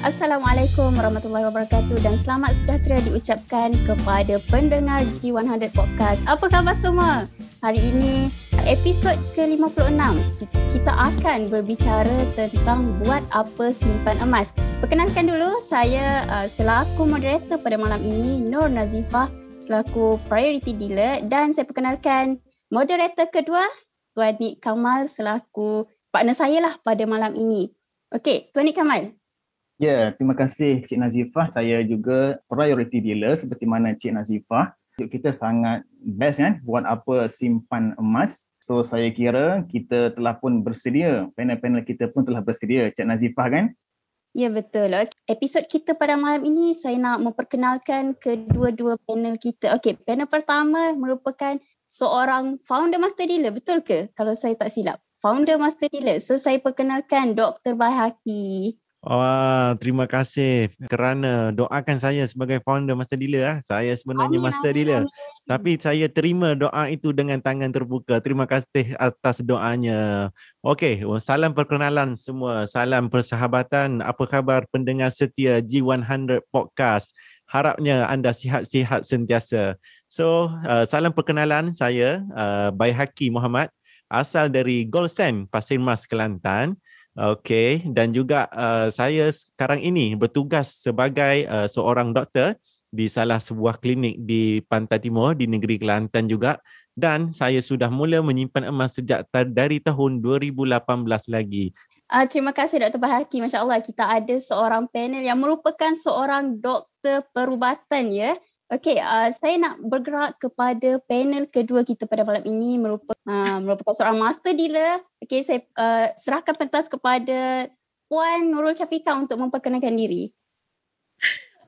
Assalamualaikum warahmatullahi wabarakatuh dan selamat sejahtera diucapkan kepada pendengar G100 Podcast. Apa khabar semua? Hari ini episod ke-56 kita akan berbicara tentang buat apa simpan emas. Perkenalkan dulu saya uh, selaku moderator pada malam ini Nur Nazifah selaku priority dealer dan saya perkenalkan moderator kedua Tuan Nik Kamal selaku partner saya lah pada malam ini. Okey, Tuan Nik Kamal, Ya, terima kasih Cik Nazifah. Saya juga priority dealer seperti mana Cik Nazifah. Kita sangat best kan buat apa simpan emas. So saya kira kita telah pun bersedia, panel-panel kita pun telah bersedia Cik Nazifah kan? Ya betul. Episod kita pada malam ini saya nak memperkenalkan kedua-dua panel kita. Okey, panel pertama merupakan seorang founder master dealer, betul ke? Kalau saya tak silap. Founder master dealer. So saya perkenalkan Dr. Bahaki. Wah, terima kasih kerana doakan saya sebagai founder Master Dealer. Ah. Saya sebenarnya amin, Master amin, Dealer. Amin. Tapi saya terima doa itu dengan tangan terbuka. Terima kasih atas doanya. Okey, salam perkenalan semua. Salam persahabatan. Apa khabar pendengar setia G100 Podcast? Harapnya anda sihat-sihat sentiasa. So, uh, salam perkenalan saya, uh, Bayhaki Muhammad. Asal dari Golsen, Pasir Mas, Kelantan. Okey dan juga uh, saya sekarang ini bertugas sebagai uh, seorang doktor di salah sebuah klinik di Pantai Timur di negeri Kelantan juga dan saya sudah mula menyimpan emas sejak dari tahun 2018 lagi. Uh, terima kasih Dr. Bahaki. Masya Allah kita ada seorang panel yang merupakan seorang doktor perubatan ya. Okey, uh, saya nak bergerak kepada panel kedua kita pada malam ini merupakan uh, merupakan seorang master dealer. Okey, saya uh, serahkan pentas kepada Puan Nurul Syafika untuk memperkenalkan diri.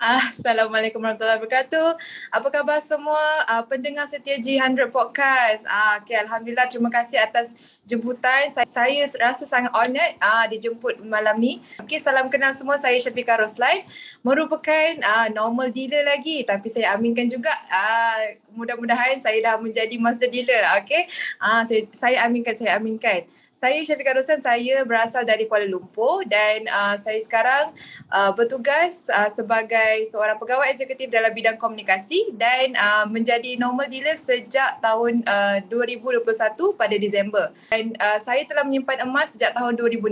Assalamualaikum warahmatullahi wabarakatuh. Apa khabar semua uh, pendengar setia G100 Podcast? Uh, okay, Alhamdulillah terima kasih atas jemputan. Saya, saya rasa sangat honored uh, dijemput malam ni. Okay, salam kenal semua. Saya Syafiqah Roslan. Merupakan uh, normal dealer lagi tapi saya aminkan juga uh, mudah-mudahan saya dah menjadi master dealer. Okay, uh, saya, saya aminkan, saya aminkan. Saya Syafiqah Roslan, saya berasal dari Kuala Lumpur dan uh, saya sekarang uh, bertugas uh, sebagai seorang pegawai eksekutif dalam bidang komunikasi dan uh, menjadi normal dealer sejak tahun uh, 2021 pada Disember. Dan uh, saya telah menyimpan emas sejak tahun 2016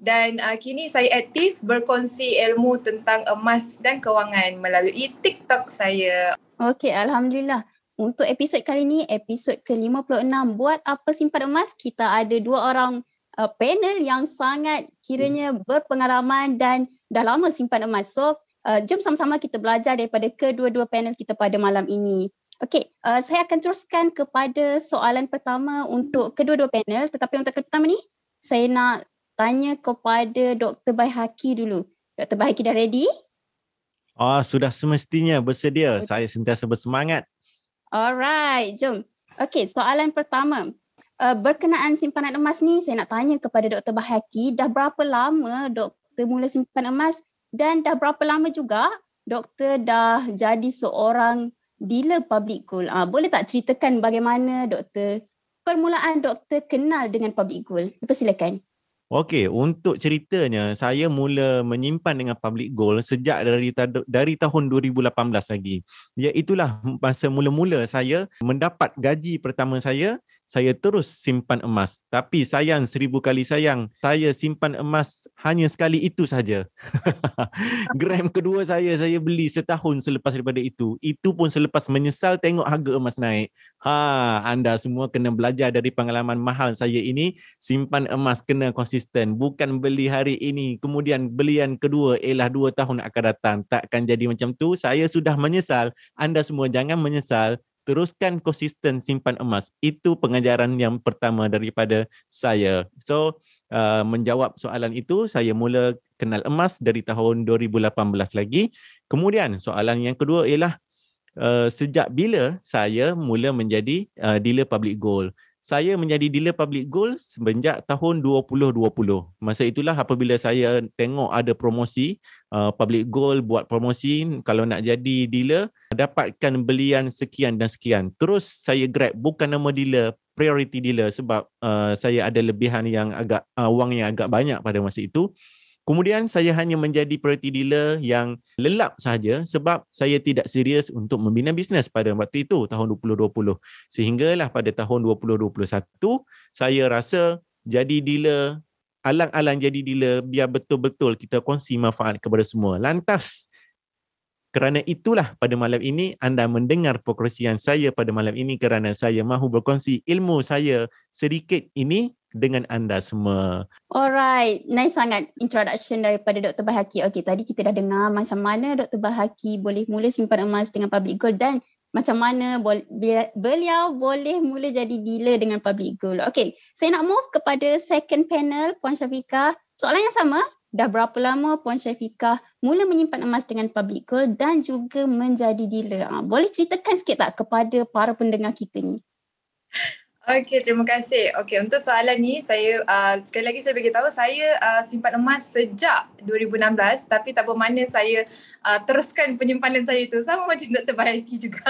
dan uh, kini saya aktif berkongsi ilmu tentang emas dan kewangan melalui TikTok saya. Okey, Alhamdulillah untuk episod kali ni, episod ke-56 buat apa simpan emas, kita ada dua orang uh, panel yang sangat kiranya berpengalaman dan dah lama simpan emas. So, uh, jom sama-sama kita belajar daripada kedua-dua panel kita pada malam ini. Okey, uh, saya akan teruskan kepada soalan pertama untuk kedua-dua panel. Tetapi untuk pertama ni, saya nak tanya kepada Dr. Baihaki dulu. Dr. Baihaki dah ready? Oh, sudah semestinya bersedia. Okay. Saya sentiasa bersemangat Alright, jom. Okay, soalan pertama. Uh, berkenaan simpanan emas ni, saya nak tanya kepada Dr. Bahaki, dah berapa lama doktor mula simpan emas dan dah berapa lama juga doktor dah jadi seorang dealer public gold? Uh, boleh tak ceritakan bagaimana doktor permulaan doktor kenal dengan public gold? Persilakan. Okey, untuk ceritanya saya mula menyimpan dengan public gold sejak dari dari tahun 2018 lagi. Iaitulah masa mula-mula saya mendapat gaji pertama saya saya terus simpan emas. Tapi sayang seribu kali sayang, saya simpan emas hanya sekali itu saja. Gram kedua saya, saya beli setahun selepas daripada itu. Itu pun selepas menyesal tengok harga emas naik. Ha, anda semua kena belajar dari pengalaman mahal saya ini. Simpan emas kena konsisten. Bukan beli hari ini, kemudian belian kedua ialah dua tahun akan datang. Takkan jadi macam tu. Saya sudah menyesal. Anda semua jangan menyesal teruskan konsisten simpan emas. Itu pengajaran yang pertama daripada saya. So, uh, menjawab soalan itu, saya mula kenal emas dari tahun 2018 lagi. Kemudian soalan yang kedua ialah uh, sejak bila saya mula menjadi uh, dealer public gold saya menjadi dealer public gold semenjak tahun 2020. Masa itulah apabila saya tengok ada promosi uh, public gold buat promosi kalau nak jadi dealer dapatkan belian sekian dan sekian. Terus saya grab bukan nama dealer priority dealer sebab uh, saya ada lebihan yang agak uh, wang yang agak banyak pada masa itu. Kemudian saya hanya menjadi property dealer yang lelap sahaja sebab saya tidak serius untuk membina bisnes pada waktu itu tahun 2020. Sehinggalah pada tahun 2021 saya rasa jadi dealer alang-alang jadi dealer biar betul-betul kita kongsi manfaat kepada semua. Lantas kerana itulah pada malam ini anda mendengar perkongsian saya pada malam ini kerana saya mahu berkongsi ilmu saya sedikit ini dengan anda semua. Alright, nice sangat introduction daripada Dr. Bahaki. Okay, tadi kita dah dengar macam mana Dr. Bahaki boleh mula simpan emas dengan public gold dan macam mana beliau boleh mula jadi dealer dengan public gold. Okay, saya nak move kepada second panel, Puan Syafiqah. Soalan yang sama, dah berapa lama Puan Syafiqah mula menyimpan emas dengan public gold dan juga menjadi dealer? Ha, boleh ceritakan sikit tak kepada para pendengar kita ni? Okey, terima kasih. Okey, untuk soalan ni saya uh, sekali lagi saya bagi tahu saya uh, simpan emas sejak 2016 tapi tak bermakna saya uh, teruskan penyimpanan saya itu sama macam Dr. Baiki juga.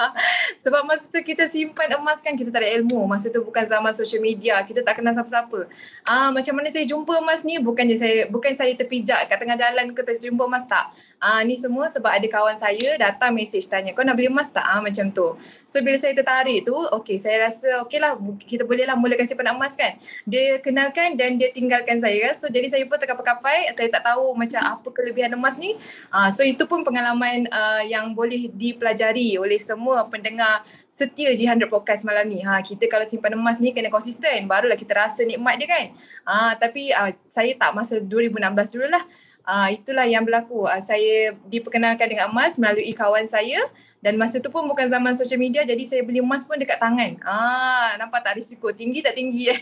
Sebab masa tu kita simpan emas kan kita tak ada ilmu. Masa tu bukan zaman social media, kita tak kenal siapa-siapa. Ah uh, macam mana saya jumpa emas ni bukan je saya bukan saya terpijak kat tengah jalan ke saya jumpa emas tak. Ah uh, ni semua sebab ada kawan saya datang message tanya, "Kau nak beli emas tak?" Ah uh, macam tu. So bila saya tertarik tu, okey saya rasa okey lah kita boleh lah mulakan simpan emas kan. Dia kenalkan dan dia tinggalkan saya. So jadi saya pun terkapai-kapai, saya tak tahu macam apa kelebihan emas ni. Uh, so itu pun pengalaman uh, yang boleh dipelajari oleh semua pendengar setia G100 Podcast malam ni. Ha, kita kalau simpan emas ni kena konsisten, barulah kita rasa nikmat dia kan. Uh, tapi uh, saya tak masa 2016 dulu lah. Uh, itulah yang berlaku. Uh, saya diperkenalkan dengan emas melalui kawan saya dan masa tu pun bukan zaman social media jadi saya beli emas pun dekat tangan. Ah nampak tak risiko tinggi tak tinggi eh.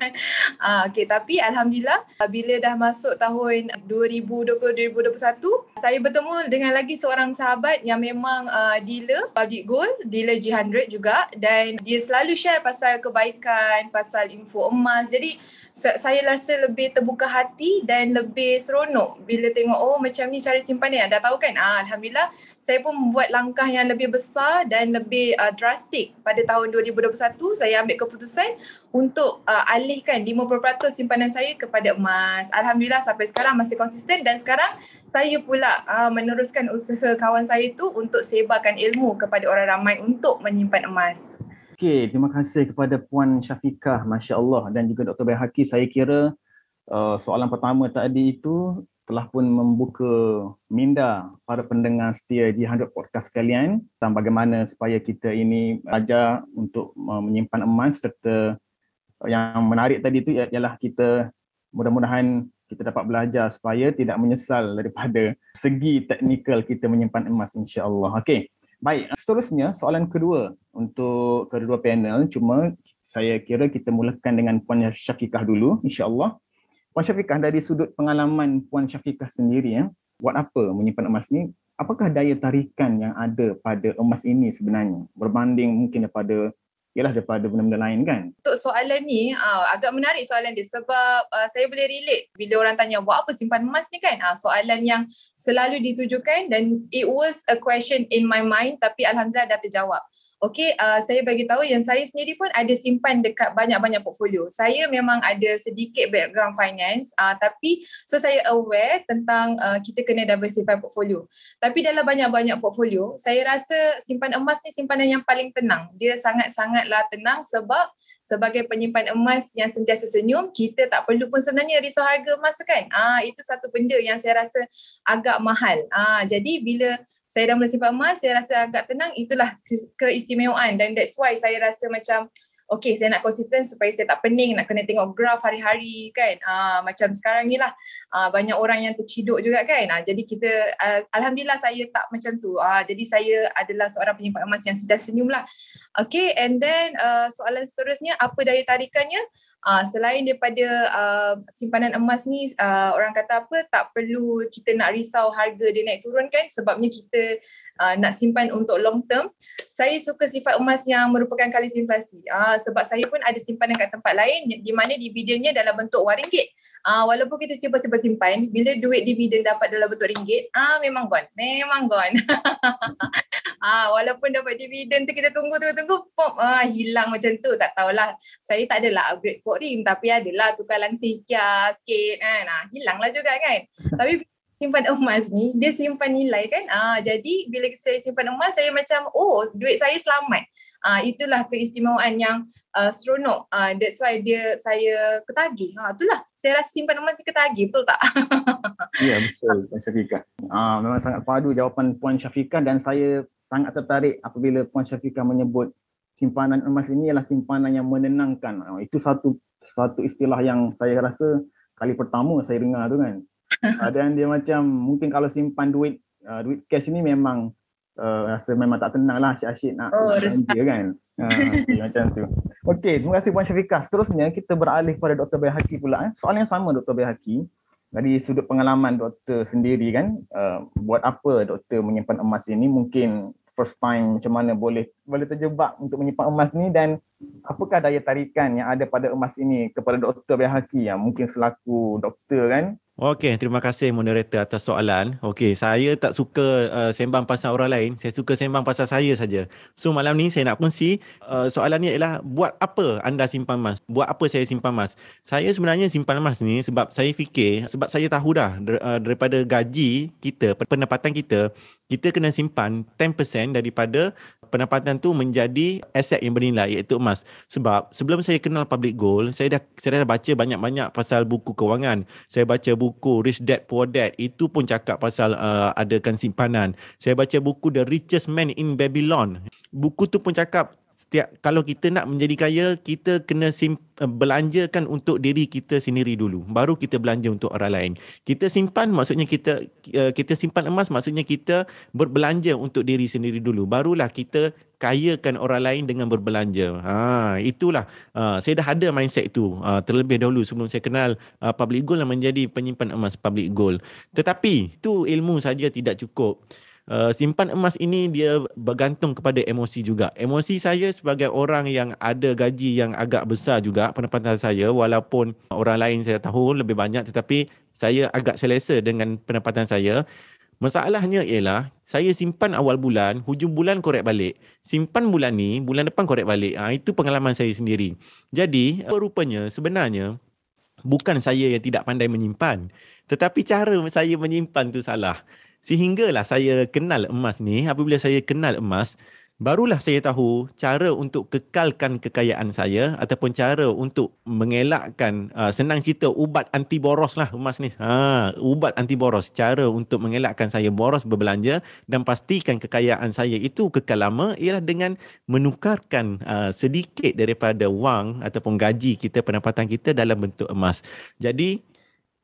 ah okey tapi alhamdulillah bila dah masuk tahun 2020 2021 saya bertemu dengan lagi seorang sahabat yang memang uh, dealer public gold, dealer G100 juga dan dia selalu share pasal kebaikan, pasal info emas. Jadi saya rasa lebih terbuka hati dan lebih seronok bila tengok oh macam ni cara simpan dia. Dah tahu kan? Ah, Alhamdulillah saya pun membuat langkah yang lebih besar dan lebih uh, drastik pada tahun 2021 saya ambil keputusan untuk uh, alihkan 50% simpanan saya kepada emas. Alhamdulillah sampai sekarang masih konsisten dan sekarang saya pula uh, meneruskan usaha kawan saya itu untuk sebarkan ilmu kepada orang ramai untuk menyimpan emas. Okey, terima kasih kepada Puan Syafiqah, Masya Allah dan juga Dr. Bayhaki. Saya kira uh, soalan pertama tadi itu telah pun membuka minda para pendengar setia G100 Podcast sekalian tentang bagaimana supaya kita ini belajar untuk uh, menyimpan emas serta yang menarik tadi itu ialah kita mudah-mudahan kita dapat belajar supaya tidak menyesal daripada segi teknikal kita menyimpan emas insya-Allah. Okey. Baik, seterusnya soalan kedua untuk kedua panel cuma saya kira kita mulakan dengan Puan Syafiqah dulu insya-Allah. Puan Syafiqah dari sudut pengalaman Puan Syafiqah sendiri ya, buat apa menyimpan emas ni? Apakah daya tarikan yang ada pada emas ini sebenarnya berbanding mungkin daripada ialah daripada benda-benda lain kan. Untuk soalan ni uh, agak menarik soalan dia sebab uh, saya boleh relate bila orang tanya buat apa simpan emas ni kan. Uh, soalan yang selalu ditujukan dan it was a question in my mind tapi alhamdulillah dah terjawab. Okey, uh, saya bagi tahu yang saya sendiri pun ada simpan dekat banyak-banyak portfolio. Saya memang ada sedikit background finance uh, tapi so saya aware tentang uh, kita kena diversify portfolio. Tapi dalam banyak-banyak portfolio, saya rasa simpan emas ni simpanan yang paling tenang. Dia sangat-sangatlah tenang sebab sebagai penyimpan emas yang sentiasa senyum, kita tak perlu pun sebenarnya risau harga emas tu kan. Ah itu satu benda yang saya rasa agak mahal. Ah jadi bila saya dah mula simpan emas, saya rasa agak tenang, itulah keistimewaan. Dan that's why saya rasa macam okay saya nak konsisten supaya saya tak pening nak kena tengok graf hari-hari kan? Uh, macam sekarang ni lah uh, banyak orang yang terciduk juga kan? Uh, jadi kita uh, Alhamdulillah saya tak macam tu. Uh, jadi saya adalah seorang penyimpan emas yang sedang senyum lah. Okay and then uh, soalan seterusnya apa daya tarikannya Uh, selain daripada uh, simpanan emas ni uh, orang kata apa tak perlu kita nak risau harga dia naik turun kan? Sebabnya kita uh, nak simpan untuk long term. Saya suka sifat emas yang merupakan kalis inflasi. Uh, sebab saya pun ada simpanan kat tempat lain di mana dividennya dalam bentuk wang ringgit uh, walaupun kita simpan-simpan-simpan, bila duit dividen dapat dalam bentuk ringgit, ah uh, memang gone. Memang gone. ah uh, walaupun dapat dividen tu kita tunggu tunggu tunggu pop ah uh, hilang macam tu. Tak tahulah. Saya tak adalah upgrade sport rim tapi adalah tukar langsi Kia sikit kan. Ah uh, hilanglah juga kan. tapi simpan emas ni dia simpan nilai kan ah jadi bila saya simpan emas saya macam oh duit saya selamat ah itulah keistimewaan yang uh, seronok. Ah that's why dia saya ketagih. Ah itulah. Saya rasa simpan emas ketagih. Betul tak? Ya betul Puan Syafiqah. Ah memang sangat padu jawapan Puan Syafiqah dan saya sangat tertarik apabila Puan Syafiqah menyebut simpanan emas ini adalah simpanan yang menenangkan. Itu satu satu istilah yang saya rasa kali pertama saya dengar tu kan. Uh, dan dia macam mungkin kalau simpan duit uh, duit cash ni memang uh, rasa memang tak tenang lah asyik-asyik nak oh, belanja kan uh, macam tu Okey, terima kasih Puan Syafiqah. Seterusnya kita beralih kepada Dr. Bayhaki pula. Eh. Soalan yang sama Dr. Bayhaki. Dari sudut pengalaman doktor sendiri kan, uh, buat apa doktor menyimpan emas ini? Mungkin first time macam mana boleh boleh terjebak untuk menyimpan emas ni dan apakah daya tarikan yang ada pada emas ini kepada Dr. Bayhaki yang mungkin selaku doktor kan Okey, terima kasih moderator atas soalan. Okey, saya tak suka uh, sembang pasal orang lain. Saya suka sembang pasal saya saja. So malam ni saya nak kongsi uh, soalan ni ialah buat apa anda simpan emas? Buat apa saya simpan emas? Saya sebenarnya simpan emas ni sebab saya fikir sebab saya tahu dah uh, daripada gaji kita, pendapatan kita, kita kena simpan 10% daripada pendapatan tu menjadi aset yang bernilai iaitu emas. Sebab sebelum saya kenal public gold, saya dah saya dah baca banyak-banyak pasal buku kewangan. Saya baca buku Rich Dad Poor Dad, itu pun cakap pasal uh, adakan simpanan. Saya baca buku The Richest Man in Babylon. Buku tu pun cakap setiap kalau kita nak menjadi kaya kita kena sim, uh, belanjakan untuk diri kita sendiri dulu. Baru kita belanja untuk orang lain. Kita simpan maksudnya kita uh, kita simpan emas maksudnya kita berbelanja untuk diri sendiri dulu. Barulah kita kayakan orang lain dengan berbelanja. Ha itulah. Uh, saya dah ada mindset itu uh, terlebih dahulu sebelum saya kenal uh, public gold dan menjadi penyimpan emas public gold. Tetapi itu ilmu saja tidak cukup uh, simpan emas ini dia bergantung kepada emosi juga. Emosi saya sebagai orang yang ada gaji yang agak besar juga pendapatan saya walaupun orang lain saya tahu lebih banyak tetapi saya agak selesa dengan pendapatan saya. Masalahnya ialah saya simpan awal bulan, hujung bulan korek balik. Simpan bulan ni, bulan depan korek balik. Ha, itu pengalaman saya sendiri. Jadi, rupanya sebenarnya bukan saya yang tidak pandai menyimpan. Tetapi cara saya menyimpan tu salah. Sehinggalah saya kenal emas ni, apabila saya kenal emas, barulah saya tahu cara untuk kekalkan kekayaan saya ataupun cara untuk mengelakkan uh, senang cerita ubat anti boros lah emas ni. Ha, ubat anti boros, cara untuk mengelakkan saya boros berbelanja dan pastikan kekayaan saya itu kekal lama ialah dengan menukarkan uh, sedikit daripada wang ataupun gaji kita pendapatan kita dalam bentuk emas. Jadi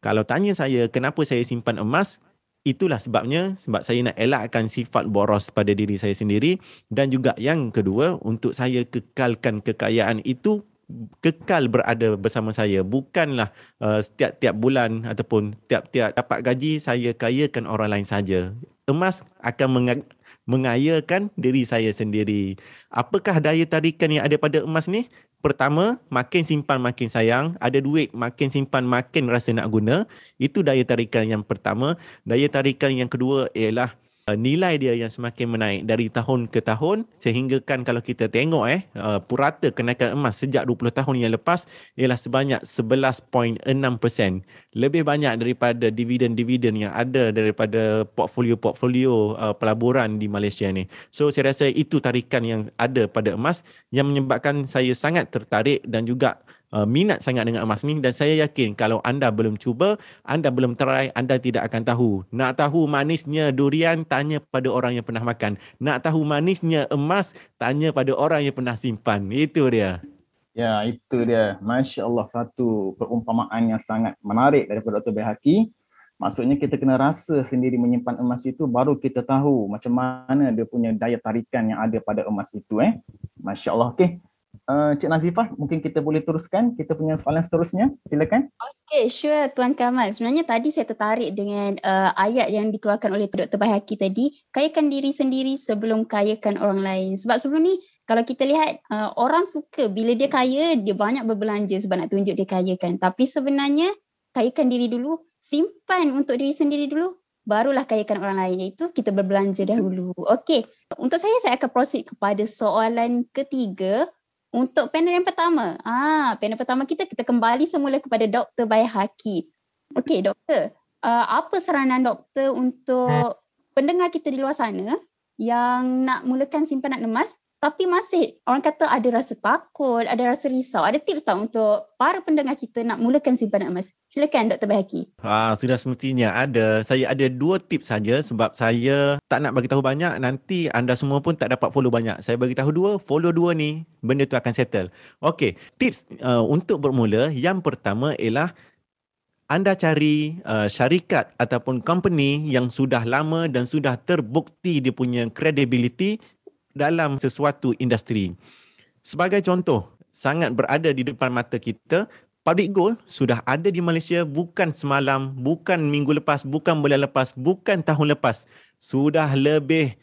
kalau tanya saya kenapa saya simpan emas, itulah sebabnya sebab saya nak elakkan sifat boros pada diri saya sendiri. Dan juga yang kedua untuk saya kekalkan kekayaan itu kekal berada bersama saya. Bukanlah uh, setiap-tiap bulan ataupun tiap-tiap dapat gaji saya kayakan orang lain saja. Emas akan meng- mengayakan diri saya sendiri. Apakah daya tarikan yang ada pada emas ni pertama makin simpan makin sayang. Ada duit makin simpan makin rasa nak guna. Itu daya tarikan yang pertama. Daya tarikan yang kedua ialah uh, nilai dia yang semakin menaik dari tahun ke tahun sehingga kan kalau kita tengok eh uh, purata kenaikan emas sejak 20 tahun yang lepas ialah sebanyak 11.6% lebih banyak daripada dividen-dividen yang ada daripada portfolio-portfolio uh, pelaburan di Malaysia ni. So saya rasa itu tarikan yang ada pada emas yang menyebabkan saya sangat tertarik dan juga uh, minat sangat dengan emas ni dan saya yakin kalau anda belum cuba, anda belum try, anda tidak akan tahu. Nak tahu manisnya durian, tanya pada orang yang pernah makan. Nak tahu manisnya emas, tanya pada orang yang pernah simpan. Itu dia. Ya, itu dia. Masya Allah, satu perumpamaan yang sangat menarik daripada Dr. Behaki. Maksudnya kita kena rasa sendiri menyimpan emas itu baru kita tahu macam mana dia punya daya tarikan yang ada pada emas itu. Eh. Masya Allah. Uh, Cik Nazifah, mungkin kita boleh teruskan kita punya soalan seterusnya. Silakan. Okay, sure Tuan Kamal. Sebenarnya tadi saya tertarik dengan uh, ayat yang dikeluarkan oleh Dr. Bahaki tadi. Kayakan diri sendiri sebelum kayakan orang lain. Sebab sebelum ni, kalau kita lihat uh, orang suka bila dia kaya, dia banyak berbelanja sebab nak tunjuk dia kaya kan. Tapi sebenarnya kayakan diri dulu, simpan untuk diri sendiri dulu, barulah kayakan orang lain iaitu kita berbelanja dahulu. Okey, untuk saya saya akan proceed kepada soalan ketiga untuk panel yang pertama. Ah, panel pertama kita kita kembali semula kepada Dr. Bayhaki. Okey, doktor. Uh, apa saranan doktor untuk pendengar kita di luar sana yang nak mulakan simpanan emas tapi masih orang kata ada rasa takut, ada rasa risau. Ada tips tak untuk para pendengar kita nak mulakan simpanan emas? Silakan Dr. Bahaki. Ah, sudah semestinya ada. Saya ada dua tips saja sebab saya tak nak bagi tahu banyak nanti anda semua pun tak dapat follow banyak. Saya bagi tahu dua, follow dua ni benda tu akan settle. Okey, tips uh, untuk bermula yang pertama ialah anda cari uh, syarikat ataupun company yang sudah lama dan sudah terbukti dia punya credibility dalam sesuatu industri. Sebagai contoh, sangat berada di depan mata kita, Public Gold sudah ada di Malaysia bukan semalam, bukan minggu lepas, bukan bulan lepas, bukan tahun lepas. Sudah lebih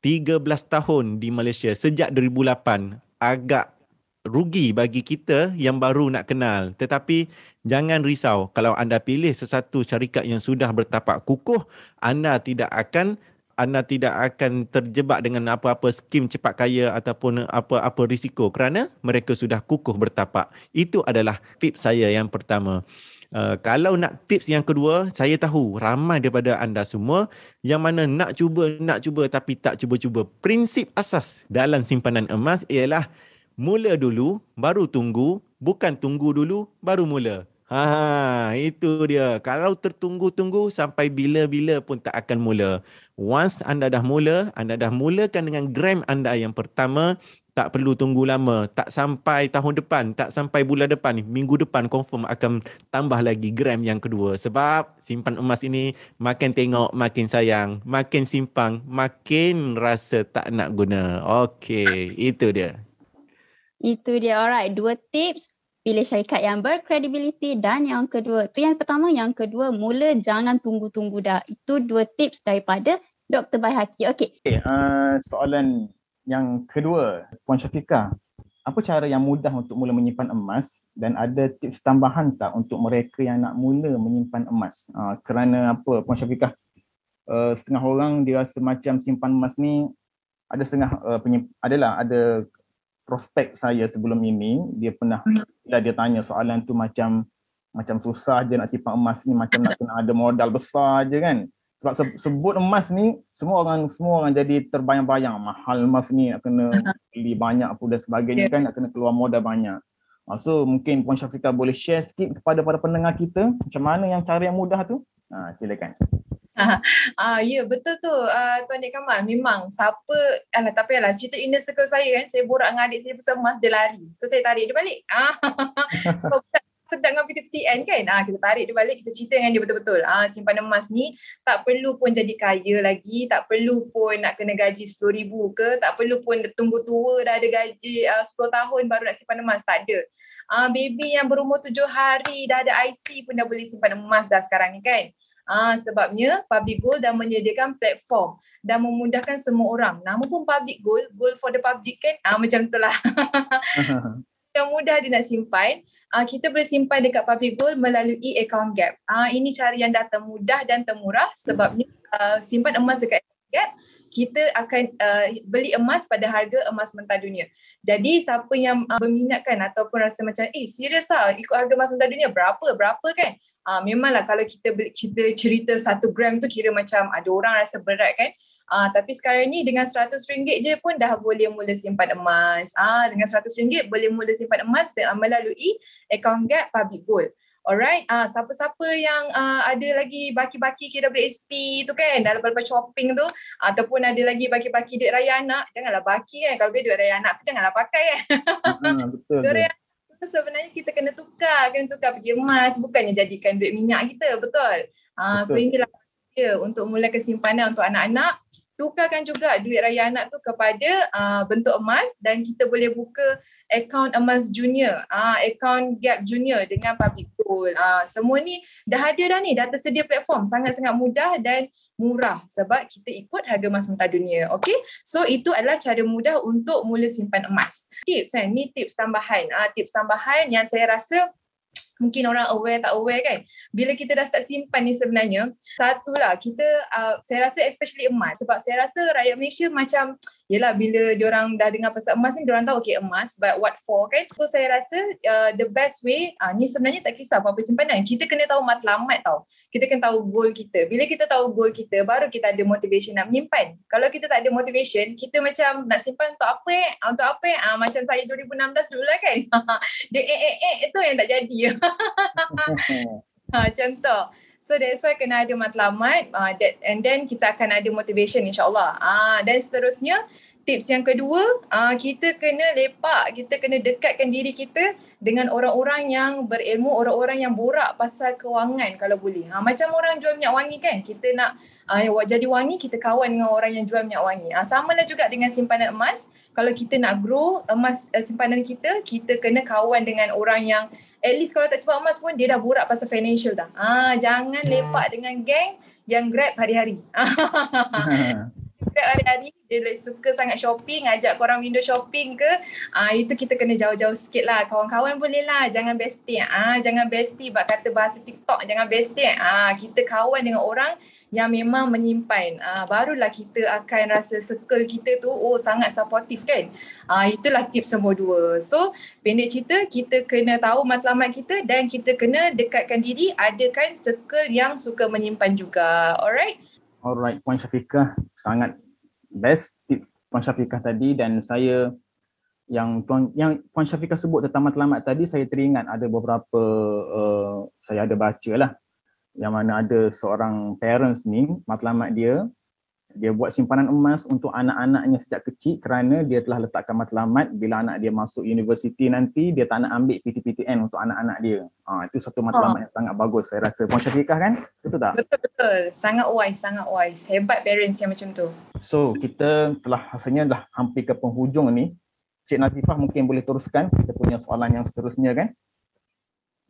13 tahun di Malaysia sejak 2008. Agak rugi bagi kita yang baru nak kenal. Tetapi jangan risau kalau anda pilih sesuatu syarikat yang sudah bertapak kukuh, anda tidak akan anda tidak akan terjebak dengan apa-apa skim cepat kaya ataupun apa-apa risiko kerana mereka sudah kukuh bertapak. Itu adalah tips saya yang pertama. Uh, kalau nak tips yang kedua, saya tahu ramai daripada anda semua yang mana nak cuba, nak cuba tapi tak cuba-cuba. Prinsip asas dalam simpanan emas ialah mula dulu, baru tunggu, bukan tunggu dulu, baru mula. Ha, itu dia. Kalau tertunggu-tunggu sampai bila-bila pun tak akan mula. Once anda dah mula, anda dah mulakan dengan gram anda yang pertama, tak perlu tunggu lama. Tak sampai tahun depan, tak sampai bulan depan, minggu depan confirm akan tambah lagi gram yang kedua. Sebab simpan emas ini makin tengok makin sayang, makin simpang makin rasa tak nak guna. Okey, itu dia. Itu dia. Alright, dua tips pilih syarikat yang berkredibiliti dan yang kedua, tu yang pertama, yang kedua mula jangan tunggu-tunggu dah. Itu dua tips daripada Dr. Bayhaki. Okey. Okay, uh, soalan yang kedua, Puan Syafiqah. Apa cara yang mudah untuk mula menyimpan emas dan ada tips tambahan tak untuk mereka yang nak mula menyimpan emas? Uh, kerana apa Puan Syafiqah? Uh, setengah orang dia rasa macam simpan emas ni ada setengah uh, penyimp- adalah ada prospek saya sebelum ini dia pernah hmm. bila dia tanya soalan tu macam macam susah je nak simpan emas ni macam nak kena ada modal besar je kan. Sebab sebut emas ni semua orang semua orang jadi terbayang-bayang. Mahal emas ni nak kena beli banyak apa dan sebagainya kan nak kena keluar modal banyak. Ah, so mungkin Puan Syafiqah boleh share sikit kepada para pendengar kita macam mana yang cara yang mudah tu? Ha, silakan ah ya betul tu. Uh, Tuan Dik Kamal memang siapa alah tapi alah cerita inner circle saya kan saya borak dengan adik saya emas dia lari. So saya tarik dia balik. Ah sebab sedang dengan PTPTN kan? Ah kita tarik dia balik kita cerita dengan dia betul-betul. Ah simpanan emas ni tak perlu pun jadi kaya lagi tak perlu pun nak kena gaji 10000 ke tak perlu pun tunggu tua dah ada gaji uh, 10 tahun baru nak simpan emas tak ada. Ah baby yang berumur 7 hari dah ada IC pun dah boleh simpan emas dah sekarang ni kan Ah, sebabnya Public Gold dah menyediakan platform dan memudahkan semua orang. Nama pun Public Gold, Gold for the Public kan? Ah, macam itulah. yang mudah dia nak simpan, ah, kita boleh simpan dekat Public Gold melalui account gap. Ah, ini cara yang dah termudah dan termurah sebabnya uh, simpan emas dekat gap kita akan uh, beli emas pada harga emas mentah dunia. Jadi siapa yang uh, berminatkan ataupun rasa macam eh serius lah ikut harga emas mentah dunia berapa berapa kan? uh, memanglah kalau kita kita cerita satu gram tu kira macam ada orang rasa berat kan uh, tapi sekarang ni dengan seratus ringgit je pun dah boleh mula simpan emas uh, dengan seratus ringgit boleh mula simpan emas uh, melalui account gap public gold Alright, ah uh, siapa-siapa yang uh, ada lagi baki-baki KWSP tu kan dalam lepas shopping tu ataupun ada lagi baki-baki duit raya anak, janganlah baki kan. Kalau duit raya anak tu janganlah pakai kan. Uh, betul. duit sebenarnya kita kena tukar, kena tukar pergi emas, bukannya jadikan duit minyak kita, betul? Uh, so inilah dia untuk mula kesimpanan untuk anak-anak. Tukarkan juga duit raya anak tu kepada uh, bentuk emas dan kita boleh buka account emas junior, uh, account gap junior dengan public pool. Uh, semua ni dah ada dah ni, dah tersedia platform. Sangat-sangat mudah dan murah sebab kita ikut harga emas mentah dunia. Okay, so itu adalah cara mudah untuk mula simpan emas. Tips kan, ni tips tambahan. Uh, tips tambahan yang saya rasa mungkin orang aware tak aware kan bila kita dah start simpan ni sebenarnya satulah kita uh, saya rasa especially emas sebab saya rasa rakyat Malaysia macam yelah bila diorang dah dengar pasal emas ni diorang tahu okay emas but what for kan? So saya rasa uh, the best way uh, ni sebenarnya tak kisah apa-apa simpanan. Kita kena tahu matlamat tau. Kita kena tahu goal kita. Bila kita tahu goal kita baru kita ada motivation nak menyimpan. Kalau kita tak ada motivation kita macam nak simpan untuk apa eh? Untuk apa eh? Uh, macam saya 2016 dulu lah kan? Dia eh eh eh itu yang tak jadi. Ha, contoh. So that's why kena ada matlamat uh, that, and then kita akan ada motivation insyaAllah. Uh, dan seterusnya tips yang kedua uh, kita kena lepak, kita kena dekatkan diri kita dengan orang-orang yang berilmu, orang-orang yang borak pasal kewangan kalau boleh. Ha, macam orang jual minyak wangi kan, kita nak uh, jadi wangi, kita kawan dengan orang yang jual minyak wangi. Ha, sama lah juga dengan simpanan emas. Kalau kita nak grow emas uh, simpanan kita, kita kena kawan dengan orang yang at least kalau tak simpan emas pun dia dah borak pasal financial dah. Ah jangan lepak dengan geng yang grab hari-hari. grab hari-hari dia like, suka sangat shopping ajak korang window shopping ke ah itu kita kena jauh-jauh sikit lah. Kawan-kawan boleh lah jangan bestie ah jangan bestie bak kata bahasa TikTok jangan bestie ah. Kita kawan dengan orang yang memang menyimpan uh, barulah kita akan rasa circle kita tu oh sangat supportive kan? Uh, itulah tips nombor dua. So pendek cerita kita kena tahu matlamat kita dan kita kena dekatkan diri adakan circle yang suka menyimpan juga. Alright? Alright Puan Syafiqah sangat best tip Puan Syafiqah tadi dan saya yang Puan yang Puan Syafiqah sebut tentang matlamat tadi saya teringat ada beberapa uh, saya ada baca lah. Yang mana ada seorang parents ni matlamat dia dia buat simpanan emas untuk anak-anaknya sejak kecil kerana dia telah letakkan matlamat bila anak dia masuk universiti nanti dia tak nak ambil PTPTN untuk anak-anak dia. Ha, itu satu matlamat oh. yang sangat bagus saya rasa. Puan Syafiqah kan? Betul tak? Betul-betul. Sangat wise, sangat wise. Hebat parents yang macam tu. So kita telah rasanya dah hampir ke penghujung ni. Cik Nazifah mungkin boleh teruskan kita punya soalan yang seterusnya kan?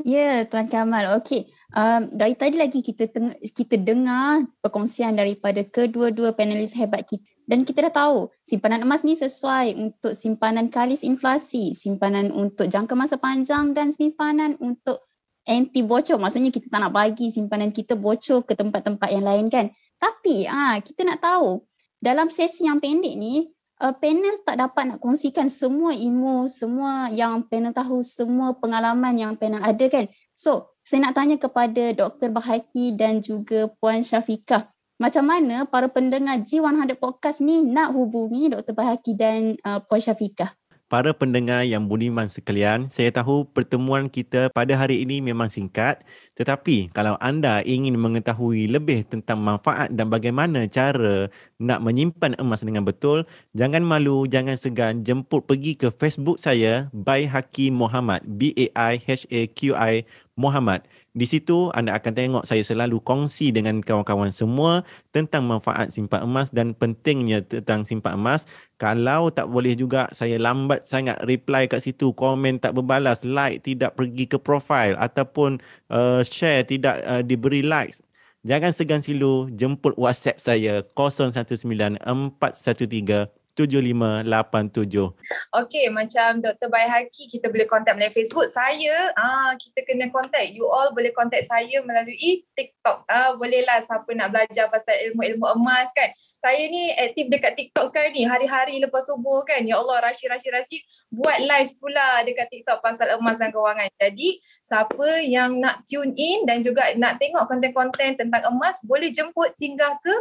Ya, Tuan Kamal. Okey. Um, dari tadi lagi kita teng- kita dengar perkongsian daripada kedua-dua panelis hebat kita. Dan kita dah tahu simpanan emas ni sesuai untuk simpanan kalis inflasi, simpanan untuk jangka masa panjang dan simpanan untuk anti bocor. Maksudnya kita tak nak bagi simpanan kita bocor ke tempat-tempat yang lain kan. Tapi ah kita nak tahu dalam sesi yang pendek ni uh, panel tak dapat nak kongsikan semua ilmu, semua yang panel tahu, semua pengalaman yang panel ada kan. So, saya nak tanya kepada Dr. Bahaki dan juga Puan Syafiqah. Macam mana para pendengar G100 Podcast ni nak hubungi Dr. Bahaki dan uh, Puan Syafiqah? Para pendengar yang budiman sekalian, saya tahu pertemuan kita pada hari ini memang singkat, tetapi kalau anda ingin mengetahui lebih tentang manfaat dan bagaimana cara nak menyimpan emas dengan betul, jangan malu, jangan segan jemput pergi ke Facebook saya by Hakim Muhammad, B A I H A Q I Muhammad. Di situ anda akan tengok saya selalu kongsi dengan kawan-kawan semua tentang manfaat simpan emas dan pentingnya tentang simpan emas. Kalau tak boleh juga saya lambat sangat reply kat situ, komen tak berbalas, like tidak pergi ke profile ataupun uh, share tidak uh, diberi likes. Jangan segan silu jemput WhatsApp saya 019 413 7587. Okay, macam Dr. Bayhaki kita boleh kontak melalui Facebook. Saya, ah kita kena kontak. You all boleh kontak saya melalui TikTok. Ah bolehlah siapa nak belajar pasal ilmu-ilmu emas kan. Saya ni aktif dekat TikTok sekarang ni. Hari-hari lepas subuh kan. Ya Allah, rasyid-rasyid-rasyid. Buat live pula dekat TikTok pasal emas dan kewangan. Jadi, siapa yang nak tune in dan juga nak tengok konten-konten tentang emas, boleh jemput singgah ke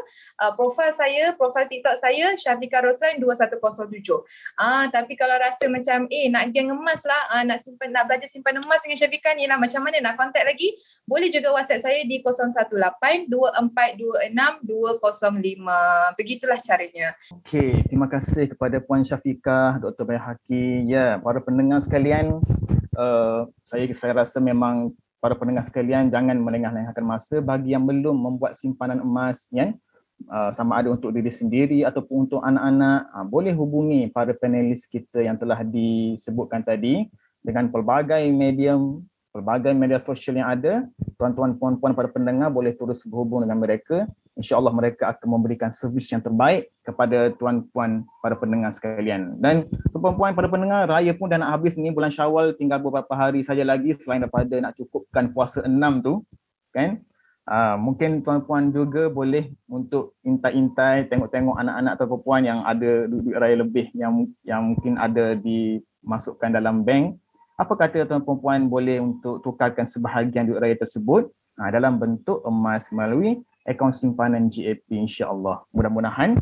uh, profil saya, profil TikTok saya, Syafiqah Roslan 2107. Ah tapi kalau rasa macam eh nak geng emas lah, ah, nak simpan nak belajar simpan emas dengan Syafiqah ni lah macam mana nak contact lagi? Boleh juga WhatsApp saya di 018 2426 205. Begitulah caranya. Okey, terima kasih kepada Puan Syafiqah, Dr. Bayhaki. Ya, para pendengar sekalian, uh, saya saya rasa memang para pendengar sekalian jangan melengah-lengahkan masa bagi yang belum membuat simpanan emas ya uh, sama ada untuk diri sendiri ataupun untuk anak-anak uh, boleh hubungi para panelis kita yang telah disebutkan tadi dengan pelbagai medium pelbagai media sosial yang ada tuan-tuan puan-puan para pendengar boleh terus berhubung dengan mereka insyaAllah mereka akan memberikan servis yang terbaik kepada tuan-puan para pendengar sekalian. Dan tuan-puan para pendengar, raya pun dah nak habis ni bulan syawal tinggal beberapa hari saja lagi selain daripada nak cukupkan puasa enam tu. kan? Uh, mungkin tuan-puan juga boleh untuk intai-intai tengok-tengok anak-anak atau perempuan yang ada duit raya lebih yang yang mungkin ada dimasukkan dalam bank. Apa kata tuan-puan puan boleh untuk tukarkan sebahagian duit raya tersebut uh, dalam bentuk emas melalui akaun simpanan GAP insya-Allah. Mudah-mudahan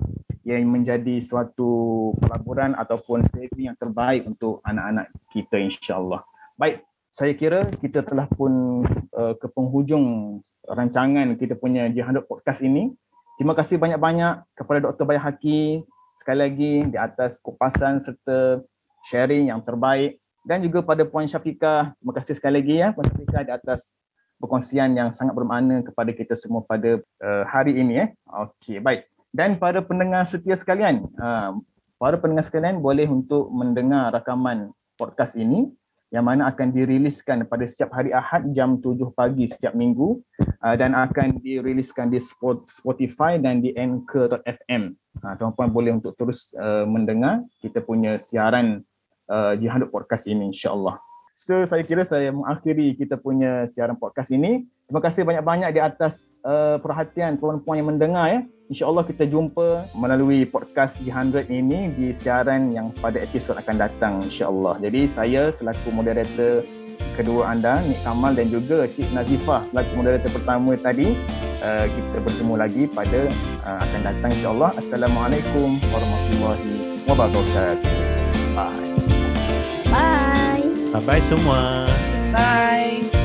yang menjadi suatu pelaburan ataupun saving yang terbaik untuk anak-anak kita insya-Allah. Baik, saya kira kita telah pun uh, ke penghujung rancangan kita punya Jihad Podcast ini. Terima kasih banyak-banyak kepada Dr. Bayahaki sekali lagi di atas kupasan serta sharing yang terbaik dan juga pada Puan Syafiqah. Terima kasih sekali lagi ya Puan Syafiqah di atas perkongsian yang sangat bermakna kepada kita semua pada uh, hari ini ya. Okey, baik. Dan para pendengar setia sekalian, uh, para pendengar sekalian boleh untuk mendengar rakaman podcast ini yang mana akan diriliskan pada setiap hari Ahad jam 7 pagi setiap minggu uh, dan akan diriliskan di Spotify dan di Anchor.fm. Uh, tuan-puan boleh untuk terus uh, mendengar kita punya siaran uh, Jihad Podcast ini insya-Allah. So saya kira saya mengakhiri kita punya siaran podcast ini. Terima kasih banyak-banyak di atas uh, perhatian tuan-puan yang mendengar ya. InsyaAllah kita jumpa melalui podcast G100 ini di siaran yang pada episod akan datang insyaAllah. Jadi saya selaku moderator kedua anda, Nik Kamal dan juga Cik Nazifah selaku moderator pertama tadi. Uh, kita bertemu lagi pada uh, akan datang insyaAllah. Assalamualaikum warahmatullahi wabarakatuh. Bye. Bye. Bye bye, someone. Bye.